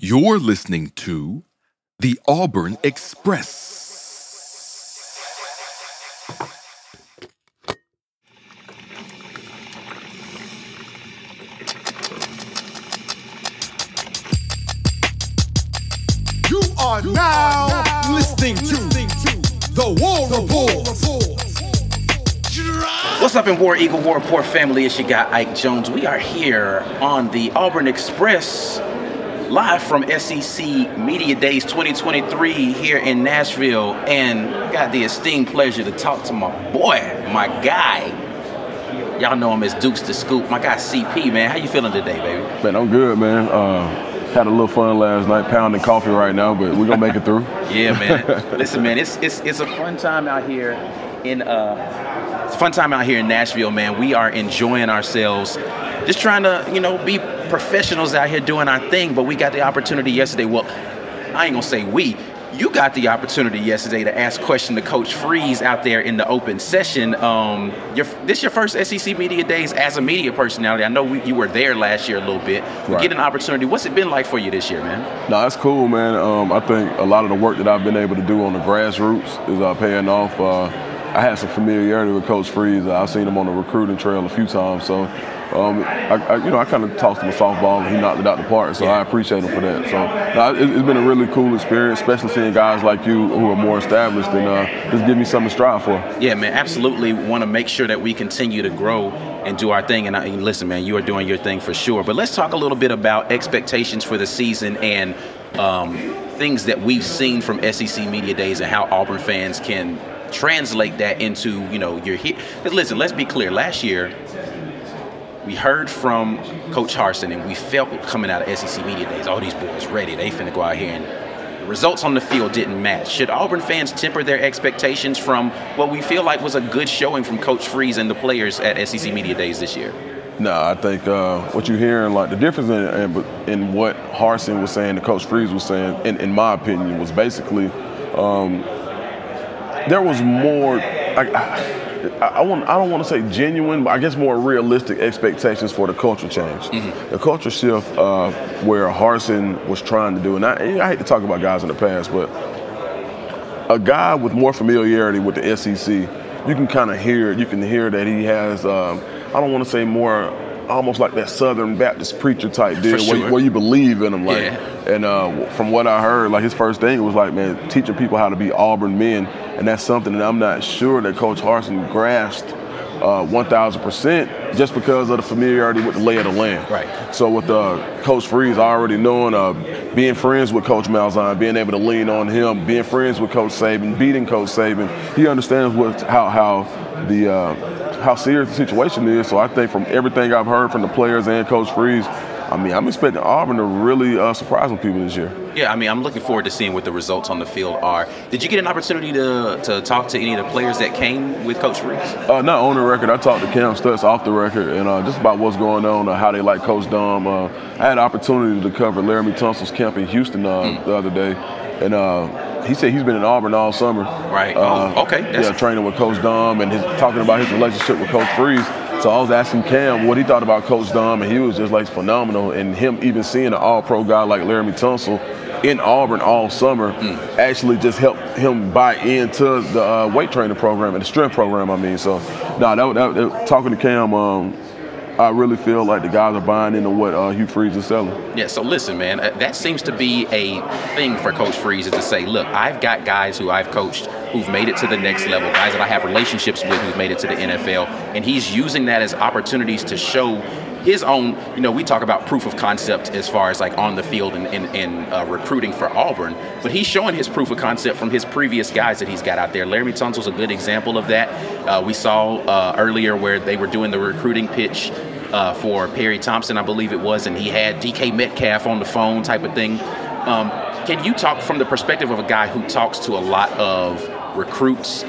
You're listening to the Auburn Express. You are now listening to the War Rapport. What's up in War Eagle War Rapport family? It's your guy Ike Jones. We are here on the Auburn Express, live from SEC Media Days 2023 here in Nashville, and got the esteemed pleasure to talk to my boy, my guy. Y'all know him as Dukes the Scoop. My guy CP, man. How you feeling today, baby? Man, I'm good, man. Uh, had a little fun last night, pounding coffee right now, but we're gonna make it through. Yeah, man. Listen, man, it's it's it's a fun time out here in uh it's a fun time out here in Nashville, man. We are enjoying ourselves. Just trying to, you know, be professionals out here doing our thing, but we got the opportunity yesterday. Well, I ain't gonna say we. You got the opportunity yesterday to ask question to Coach Freeze out there in the open session. Um, your, this your first SEC media days as a media personality. I know we, you were there last year a little bit. We Right. get an opportunity. What's it been like for you this year, man? No, that's cool, man. Um, I think a lot of the work that I've been able to do on the grassroots is uh, paying off. Uh, I had some familiarity with Coach Freeze. I've seen him on the recruiting trail a few times, so um, I, I, you know, I kind of tossed him a softball and he knocked it out the park. So I appreciate him for that. So no, it, it's been a really cool experience, especially seeing guys like you who are more established and uh, just give me something to strive for. Yeah, man, absolutely want to make sure that we continue to grow and do our thing. And, I, and listen, man, you are doing your thing for sure. But let's talk a little bit about expectations for the season and um, things that we've seen from SEC Media Days and how Auburn fans can translate that into, you know, your here. Listen, let's be clear. Last year, we heard from Coach Harsin and we felt coming out of SEC Media Days, all these boys ready. They finna go out here and the results on the field didn't match. Should Auburn fans temper their expectations from what we feel like was a good showing from Coach Freeze and the players at SEC Media Days this year? No, I think uh, what you're hearing, like the difference in, in, in what Harsin was saying, the Coach Freeze was saying, in, in my opinion, was basically um, there was more. I, I, I, want, I don't want to say genuine, but I guess more realistic expectations for the culture change. The culture shift uh, where Harsin was trying to do, and I, I hate to talk about guys in the past, but a guy with more familiarity with the SEC, you can kind of hear, you can hear that he has, um, I don't want to say more, almost like that Southern Baptist preacher type deal, For where, where you believe in him. Like, Yeah. and uh, from what I heard, like his first thing was like, man, teaching people how to be Auburn men, and that's something that I'm not sure that Coach Harsin grasped. Uh, 1,000% just because of the familiarity with the lay of the land. Right. So with uh, Coach Freeze already knowing, uh, being friends with Coach Malzahn, being able to lean on him, being friends with Coach Saban, beating Coach Saban, he understands what how how the uh, how serious the situation is. So I think from everything I've heard from the players and Coach Freeze, I mean I'm expecting Auburn to really uh, surprise some people this year. Yeah, I mean, I'm looking forward to seeing what the results on the field are. Did you get an opportunity to, to talk to any of the players that came with Coach Freeze? Uh, not on the record. I talked to Cam Stutz off the record and uh, just about what's going on, uh, how they like Coach Dom. Uh, I had an opportunity to cover Laremy Tunsil's camp in Houston uh, the other day, and uh, he said he's been in Auburn all summer. Right. Uh, Oh, okay. That's- yeah, training with Coach Dom and his, talking about his relationship with Coach Freeze. So I was asking Cam what he thought about Coach Dom, and he was just like phenomenal. And him even seeing an All-Pro guy like Laremy Tunsil in Auburn all summer actually just helped him buy into the uh, weight training program and the strength program. I mean, so no, that, that, that- talking to Cam, um, I really feel like the guys are buying into what uh, Hugh Freeze is selling. Yeah, so listen, man, uh, that seems to be a thing for Coach Freeze is to say, look, I've got guys who I've coached who've made it to the next level, guys that I have relationships with who've made it to the NFL, and he's using that as opportunities to show his own, you know, we talk about proof of concept as far as like on the field and, and, and uh, recruiting for Auburn, but he's showing his proof of concept from his previous guys that he's got out there. Laremy Tunsil's a good example of that. Uh, we saw uh, earlier where they were doing the recruiting pitch uh, for Perry Thompson, I believe it was, and he had DK Metcalf on the phone type of thing. Um, can you talk from the perspective of a guy who talks to a lot of recruits?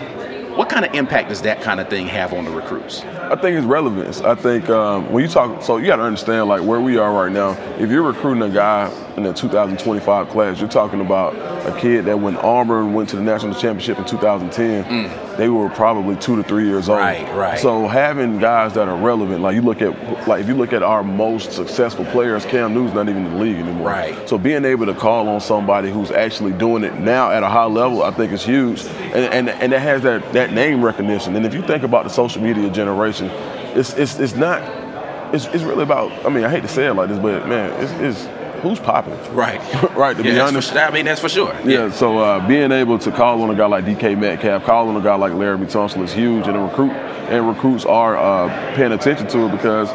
What kind of impact does that kind of thing have on the recruits? I think it's relevance. I think um, when you talk, so you got to understand like where we are right now. If you're recruiting a guy in the 2025 class, you're talking about a kid that when Auburn went to the national championship in 2010, mm. they were probably two to three years old. Right, right. So having guys that are relevant, like you look at, like if you look at our most successful players, Cam Newton's not even in the league anymore. Right. So being able to call on somebody who's actually doing it now at a high level, I think is huge, and and, and it has that that name recognition. And if you think about the social media generation, it's it's it's not. It's, it's really about. I mean, I hate to say it like this, but man, it's, it's who's popping? Right. right, to yeah, be honest. I mean, that's for sure. Yeah, yeah so uh, being able to call on a guy like DK Metcalf, call on a guy like Laremy Tunsil is huge, and recruit and recruits are uh, paying attention to it because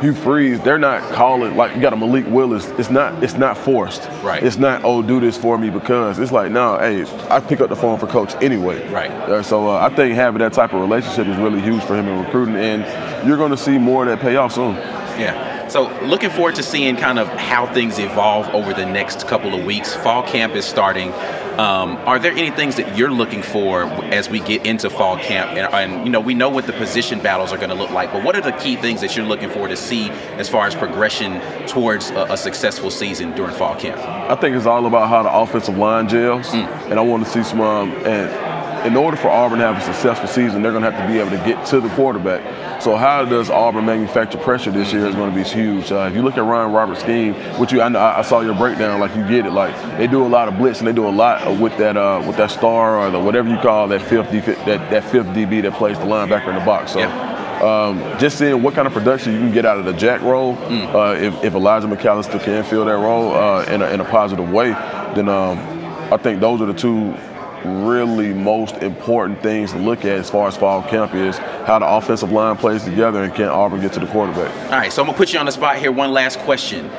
Hugh Freeze, they're not calling like you got a Malik Willis. It's not it's not forced. Right. It's not oh do this for me because it's like no hey I pick up the phone for coach anyway. Right. Uh, so uh, I think having that type of relationship is really huge for him in recruiting, and you're going to see more of that pay off soon. Yeah. So, looking forward to seeing kind of how things evolve over the next couple of weeks. Fall camp is starting. Um, are there any things that you're looking for as we get into fall camp? And, and you know, we know what the position battles are going to look like, but what are the key things that you're looking for to see as far as progression towards a, a successful season during fall camp? I think it's all about how the offensive line gels, mm. and I want to see some. Um, and in order for Auburn to have a successful season, they're going to have to be able to get to the quarterback. So how does Auburn manufacture pressure this year is going to be huge. Uh, if you look at Ron Roberts' scheme, which you I, know, I, saw your breakdown, like you get it. Like they do a lot of blitz and they do a lot with that uh, with that star or the whatever you call that fifth that that fifth DB that plays the linebacker in the box. So. Yeah. Um, just seeing what kind of production you can get out of the jack role, mm. uh, if, if, Elijah McAllister can fill that role uh, in, a, in, a, positive way, then um, I think those are the two really most important things to look at as far as fall camp is how the offensive line plays together and can Auburn get to the quarterback. All right, so I'm gonna put you on the spot here. One last question.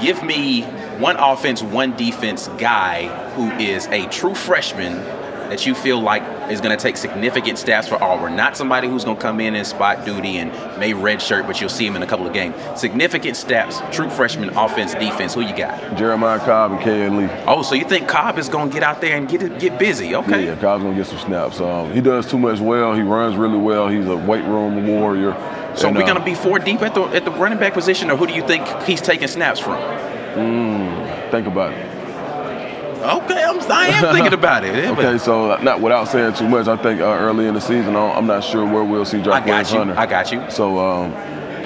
Give me one offense, one defense guy who is a true freshman that you feel like is going to take significant steps for Auburn. Not somebody who's going to come in and spot duty and may redshirt, but you'll see him in a couple of games. Significant steps, true freshman offense, defense. Who you got? Jeremiah Cobb and Kayin Lee. Oh, so you think Cobb is going to get out there and get it, get busy? Okay. Yeah, Cobb's going to get some snaps. Um, he does too much well. He runs really well. He's a weight room warrior. So and, we're uh, going to be four deep at the at the running back position, or who do you think he's taking snaps from? Mm, think about it. Okay, I'm, I am thinking about it. okay, so uh, not without saying too much, I think uh, early in the season, I'm not sure where we'll see Josh I got you. Hunter. I got you. So um,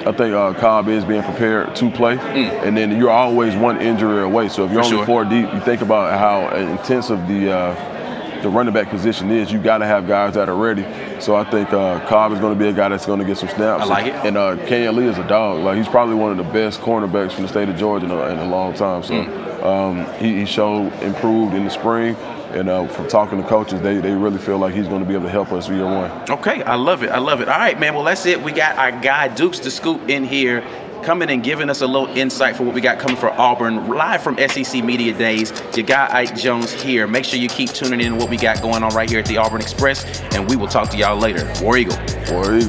I think uh, Cobb is being prepared to play, mm. and then you're always one injury away. So if you're For only sure. four deep, you think about how intensive the uh, the running back position is. You got to have guys that are ready. So I think uh, Cobb is going to be a guy that's going to get some snaps. I like it. And uh, Kayin Lee is a dog. Like he's probably one of the best cornerbacks from the state of Georgia in a, in a long time. So. Mm. Um, he, he, showed improved in the spring. And uh, from talking to coaches, they, they really feel like he's going to be able to help us year one. Okay, I love it. I love it. All right, man. Well, that's it. We got our guy Dukes the Scoop in here coming and giving us a little insight for what we got coming for Auburn, live from SEC Media Days. Your guy Ike Jones here. Make sure you keep tuning in to what we got going on right here at the Auburn Express, and we will talk to y'all later. War Eagle. War Eagle.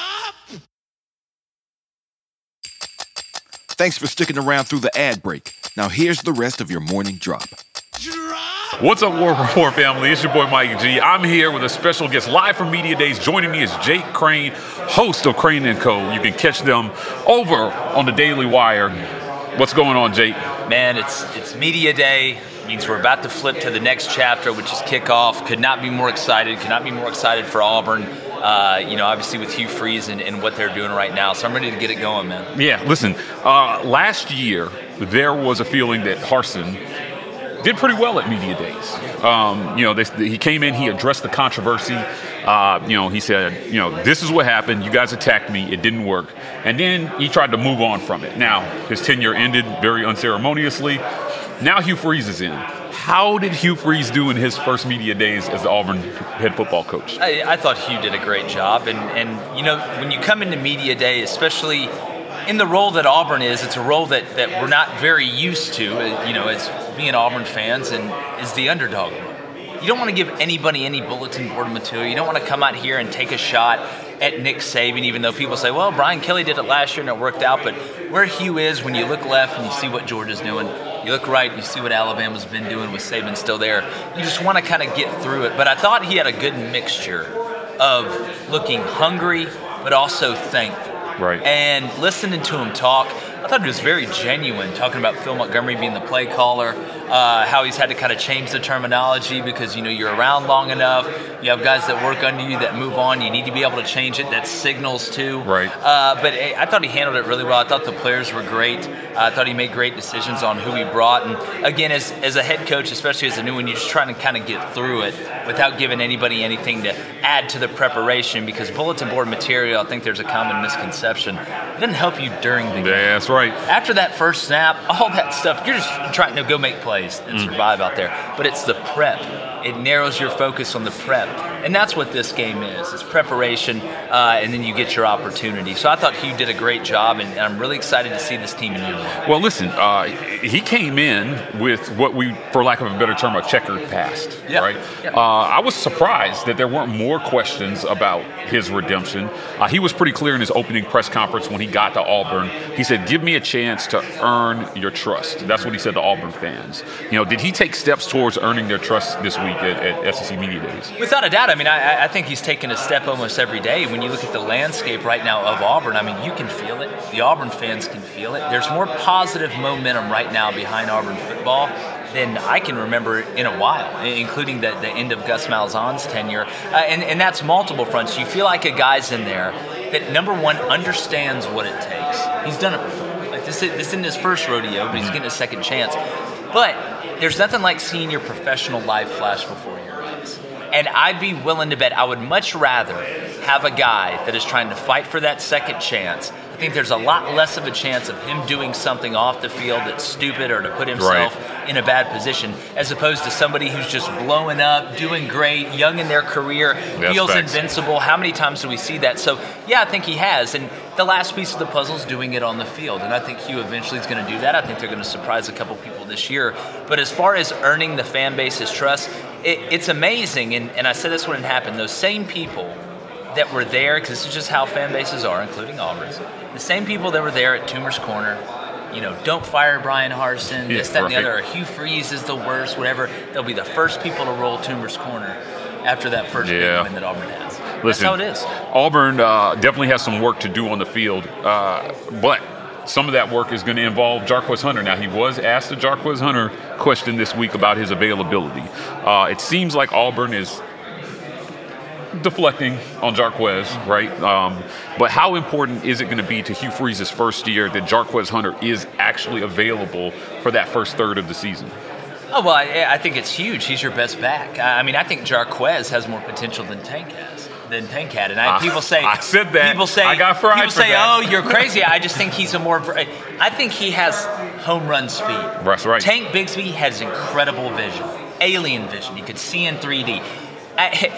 Thanks for sticking around through the ad break. Now here's the rest of your morning drop. What's up, War Rapport family? It's your boy Mike G. I'm here with a special guest live from Media Days. Joining me is Jake Crain, host of Crain & Co. You can catch them over on the Daily Wire. What's going on, Jake? Man, it's it's Media Day. Means we're about to flip to the next chapter, which is kickoff. Could not be more excited. Could not be more excited for Auburn uh, you know, obviously with Hugh Freeze and, and, what they're doing right now. So I'm ready to get it going, man. Yeah, listen, uh, last year there was a feeling that Harsin did pretty well at media days. Um, you know, they, he came in, he addressed the controversy. Uh, you know, he said, you know, this is what happened. You guys attacked me. It didn't work. And then he tried to move on from it. Now, his tenure ended very unceremoniously. Now Hugh Freeze is in. How did Hugh Freeze do in his first media days as the Auburn head football coach? I, I thought Hugh did a great job. And, and, you know, when you come into media day, especially in the role that Auburn is, it's a role that, that we're not very used to, uh, you know, as being Auburn fans, and is the underdog. You don't want to give anybody any bulletin board material. You don't want to come out here and take a shot at Nick Saban, even though people say, well, Brian Kelly did it last year and it worked out. But where Hugh is, when you look left and you see what Georgia's doing, you look right, you see what Alabama's been doing with Saban still there. You just want to kind of get through it. But I thought he had a good mixture of looking hungry, but also thankful. Right. And listening to him talk, I thought it was very genuine, talking about Phil Montgomery being the play caller, uh, how he's had to kind of change the terminology because you know you're around long enough. You have guys that work under you that move on. You need to be able to change it. That signals too. Right. Uh, but I thought he handled it really well. I thought the players were great. I thought he made great decisions on who he brought. And again, as as a head coach, especially as a new one, you're just trying to kind of get through it without giving anybody anything to add to the preparation because bulletin board material. I think there's a common misconception. It doesn't help you during the game. That's right. After that first snap, all that stuff, you're just trying to go make plays and Mm. survive out there. But it's the prep. It narrows your focus on the prep. And that's what this game is. It's preparation, uh, and then you get your opportunity. So I thought Hugh did a great job, and, and I'm really excited to see this team in year one. Well, listen, uh, he came in with what we, for lack of a better term, a checkered past. Yeah. Right. Yeah. Uh, I was surprised that there weren't more questions about his redemption. Uh, he was pretty clear in his opening press conference when he got to Auburn. He said, "Give me a chance to earn your trust." That's what he said to Auburn fans. You know, did he take steps towards earning their trust this week at, at SEC Media Days? Without a doubt, I mean, I, I think he's taken a step almost every day. When you look at the landscape right now of Auburn, I mean, you can feel it. The Auburn fans can feel it. There's more positive momentum right now behind Auburn football than I can remember in a while, including the, the end of Gus Malzahn's tenure. Uh, and, and that's multiple fronts. You feel like a guy's in there that, number one, understands what it takes. He's done it before. Like this, this isn't his first rodeo, but he's getting a second chance. But there's nothing like seeing your professional life flash before your eyes. And I'd be willing to bet I would much rather have a guy that is trying to fight for that second chance. I think there's a lot less of a chance of him doing something off the field that's stupid or to put himself in a bad position, as opposed to somebody who's just blowing up, doing great, young in their career, That's feels facts. invincible. How many times do we see that? So, yeah, I think he has. And the last piece of the puzzle is doing it on the field. And I think Hugh eventually is going to do that. I think they're going to surprise a couple people this year. But as far as earning the fan base's trust, it, it's amazing. And, and I said this when it happened. Those same people that were there, because this is just how fan bases are, including Auburn's, the same people that were there at Toomer's Corner, you know, don't fire Bryan Harsin, this, that, and the other, or Hugh Freeze is the worst, whatever. They'll be the first people to roll Toomer's Corner after that first Yeah. big win that Auburn has. That's Listen, how it is. Auburn uh, definitely has some work to do on the field, uh, but some of that work is going to involve Jarquez Hunter. Now, he was asked the Jarquez Hunter question this week about his availability. Uh, it seems like Auburn is deflecting on Jarquez, right? Um, but how important is it going to be to Hugh Freeze's first year that Jarquez Hunter is actually available for that first third of the season? Oh well, I, I think it's huge. He's your best back. I I mean, I think Jarquez has more potential than Tank has. Than Tank had, and I, I- people say I said that. People say I got fried People say, that. "Oh, you're crazy." I just think he's a more. I think he has home run speed. That's right. Tank Bigsby has incredible vision, alien vision. He could see in 3D.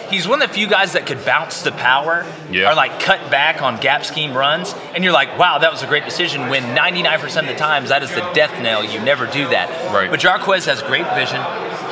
He's one of the few guys that could bounce the power Yeah. or like cut back on gap scheme runs, and you're like, "Wow, that was a great decision." When 99% of the times that is the death knell. You never do that. Right. But Jarquez has great vision.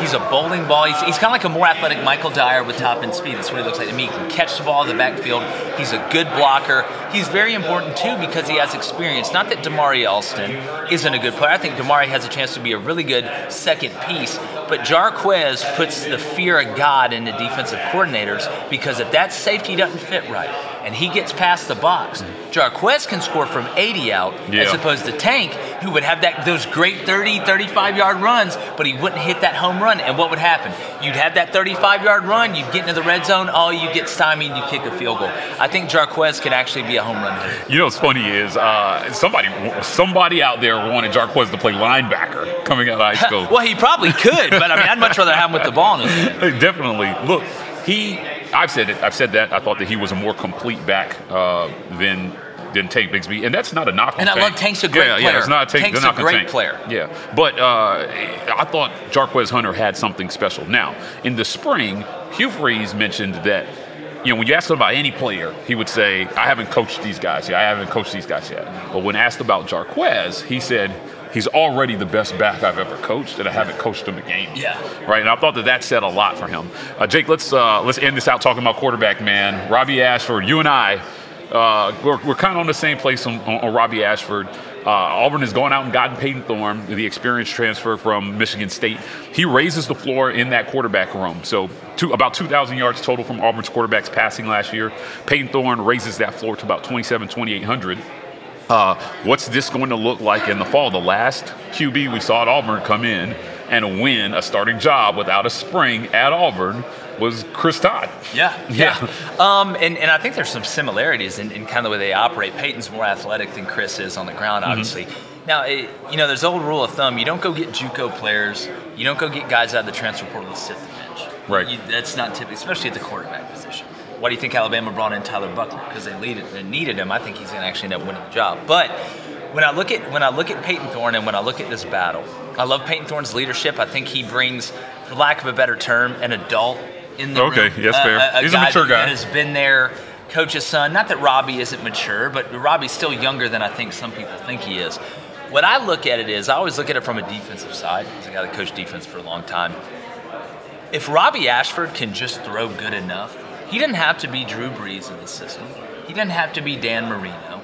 He's a bowling ball. He's, he's kind of like a more athletic Michael Dyer with top end speed. That's what he looks like to me. He can catch the ball in the backfield. He's a good blocker. He's very important too because he has experience. Not that Damari Alston isn't a good player. I think Damari has a chance to be a really good second piece. But Jarquez puts the fear of God into defensive coordinators because if that safety doesn't fit right, and he gets past the box, Jarquez can score from 80 out Yeah. as opposed to Tank, who would have that those great 30, 35 yard runs, but he wouldn't hit that home run. And what would happen? You'd have that 35 yard run, you'd get into the red zone, all you get stymied, you kick a field goal. I think Jarquez could actually be a home run hitter. You know what's funny is uh, somebody somebody out there wanted Jarquez to play linebacker coming out of high school. well, he probably could, but I mean, I'd much rather have him with the ball in his hand. Definitely. Look, he. I've said it. I've said that. I thought that he was a more complete back uh, than than Tank Bigsby, and that's not a knock on And I Tank. love Tank's a great yeah, player. Yeah, it's not a Tank. Tank's a great Tank. player. Yeah, but uh, I thought Jarquez Hunter had something special. Now, in the spring, Hugh Freeze mentioned that. You know, when you ask him about any player, he would say, "I haven't coached these guys yet. I haven't coached these guys yet." But when asked about Jarquez, he said, "He's already the best back I've ever coached, and I haven't coached him a game." Yeah. right? And I thought that that said a lot for him. Uh, Jake, let's uh, let's end this out talking about quarterback, man. Robbie Ashford, you and I, uh, we're, we're kind of on the same place on, on, on Robbie Ashford. Uh, Auburn has gone out and gotten Payton Thorne, the experienced transfer from Michigan State. He raises the floor in that quarterback room. So two, about 2,000 yards total from Auburn's quarterbacks passing last year. Payton Thorne raises that floor to about 27, 2,800. Uh, what's this going to look like in the fall? The last QB we saw at Auburn come in and win a starting job without a spring at Auburn was Chris Todd. Yeah, yeah. Um, and, and I think there's some similarities in, in kind of the way they operate. Payton's more athletic than Chris is on the ground, Mm-hmm. obviously. Now, it, you know, there's an old rule of thumb. You don't go get JUCO players. You don't go get guys out of the transfer portal to sit the bench. Right. You, that's not typical, especially at the quarterback position. Why do you think Alabama brought in Tyler Buchner? Because they needed, they needed him. I think he's going to actually end up winning the job. But when I look at when I look at Payton Thorne and when I look at this battle, I love Payton Thorne's leadership. I think he brings, for lack of a better term, an adult in the Okay, room. yes, fair. A, a He's a guy mature that guy. has been there, coach's son. Not that Robbie isn't mature, but Robbie's still younger than I think some people think he is. What I look at it is, I always look at it from a defensive side. As a guy that coached defense for a long time. If Robbie Ashford can just throw good enough, he doesn't have to be Drew Brees in the system. He doesn't have to be Dan Marino.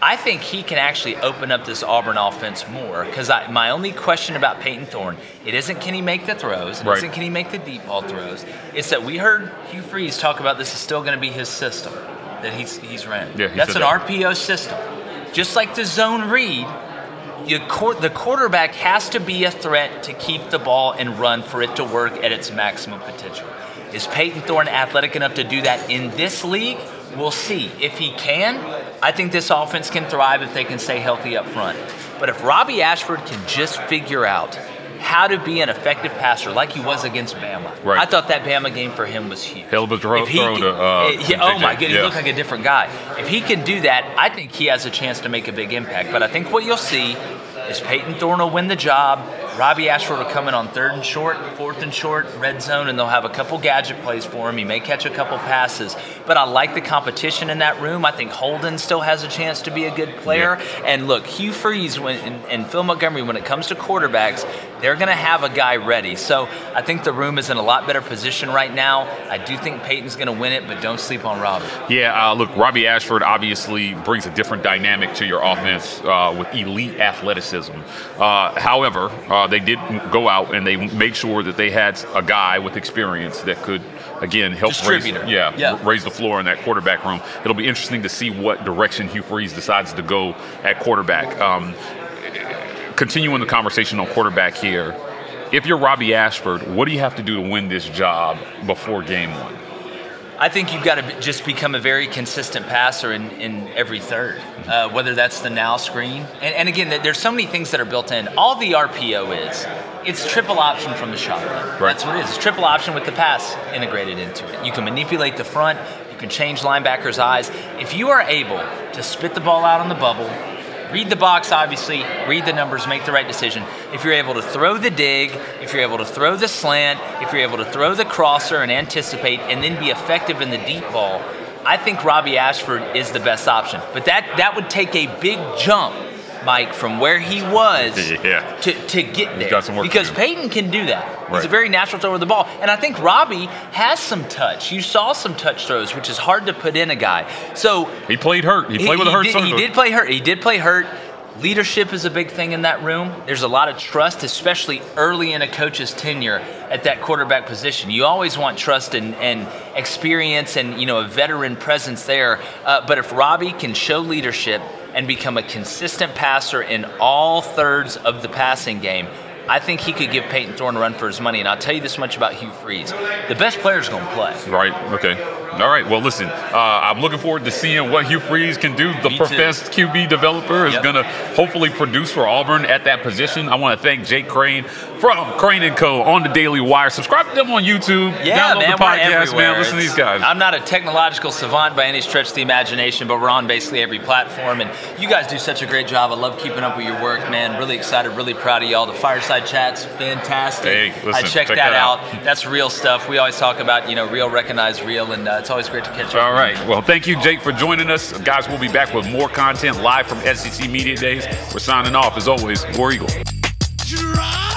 I think he can actually open up this Auburn offense more because my only question about Payton Thorne, it isn't can he make the throws, it Right. isn't can he make the deep ball throws. It's that we heard Hugh Freeze talk about this is still going to be his system that he's he's ran. Yeah, he That's an that. RPO system. Just like the zone read, you quar- the quarterback has to be a threat to keep the ball and run for it to work at its maximum potential. Is Payton Thorne athletic enough to do that in this league? We'll see. If he can, I think this offense can thrive if they can stay healthy up front. But if Robbie Ashford can just figure out how to be an effective passer like he was against Bama, Right. I thought that Bama game for him was huge. Hell of a throw- he throw can- to, uh, eh, yeah, oh my goodness, yeah. he looked like a different guy. If he can do that, I think he has a chance to make a big impact. But I think what you'll see is Payton Thorne will win the job. Robbie Ashford will come in on third and short, fourth and short, red zone, and they'll have a couple gadget plays for him. He may catch a couple passes, but I like the competition in that room. I think Holden still has a chance to be a good player. And look, Hugh Freeze when, and, and Phil Montgomery, when it comes to quarterbacks, they're going to have a guy ready. So I think the room is in a lot better position right now. I do think Payton's going to win it, but don't sleep on Robbie. Yeah, uh, look, Robbie Ashford obviously brings a different dynamic to your offense uh, with elite athleticism. Uh, however, uh, they did go out and they made sure that they had a guy with experience that could, again, help raise, yeah, Yeah. raise the floor in that quarterback room. It'll be interesting to see what direction Hugh Freeze decides to go at quarterback. Um, continuing the conversation on quarterback here, if you're Robbie Ashford, what do you have to do to win this job before game one? I think you've got to be, just become a very consistent passer in, in every third, uh, whether that's the now screen. And, and again, there's so many things that are built in. All the RPO is, it's triple option from the shotgun. Right. That's what it is. It's triple option with the pass integrated into it. You can manipulate the front, you can change linebackers' eyes. If you are able to spit the ball out on the bubble, read the box, obviously, read the numbers, make the right decision. If you're able to throw the dig, if you're able to throw the slant, if you're able to throw the crosser and anticipate and then be effective in the deep ball, I think Robbie Ashford is the best option. But that, that would take a big jump, Mike, from where he was Yeah. to, to get there. got some work to because. Payton can do that. He's a very natural thrower of the ball. And I think Robbie has some touch. You saw some touch throws, which is hard to put in a guy. So He played hurt. He played with a hurt did, he did play hurt. He did play hurt. Leadership is a big thing in that room. There's a lot of trust, especially early in a coach's tenure at that quarterback position. You always want trust and, and experience and you know a veteran presence there. Uh, but if Robbie can show leadership and become a consistent passer in all thirds of the passing game, I think he could give Payton Thorne a run for his money. And I'll tell you this much about Hugh Freeze: the best player's going to play. Right. Okay. All right. Well, listen. Uh, I'm looking forward to seeing what Hugh Freeze can do. The Me professed QB developer is Yep. going to hopefully produce for Auburn at that position. I want to thank Jake Crain from Crain and Co. on the Daily Wire. Subscribe to them on YouTube. Yeah, Download man, the podcast, man. Listen to these guys. I'm not a technological savant by any stretch of the imagination, but we're on basically every platform, and you guys do such a great job. I love keeping up with your work, man. Really excited, really proud of y'all. The fireside chats, fantastic. Hey, listen, I checked check that, that out. out. That's real stuff. We always talk about you know real, recognize real, and uh, it's always great to catch up. All right. Well, thank you, Jake, for joining us. Guys, we'll be back with more content live from SEC Media Days. We're signing off, as always, War Eagle. Drive.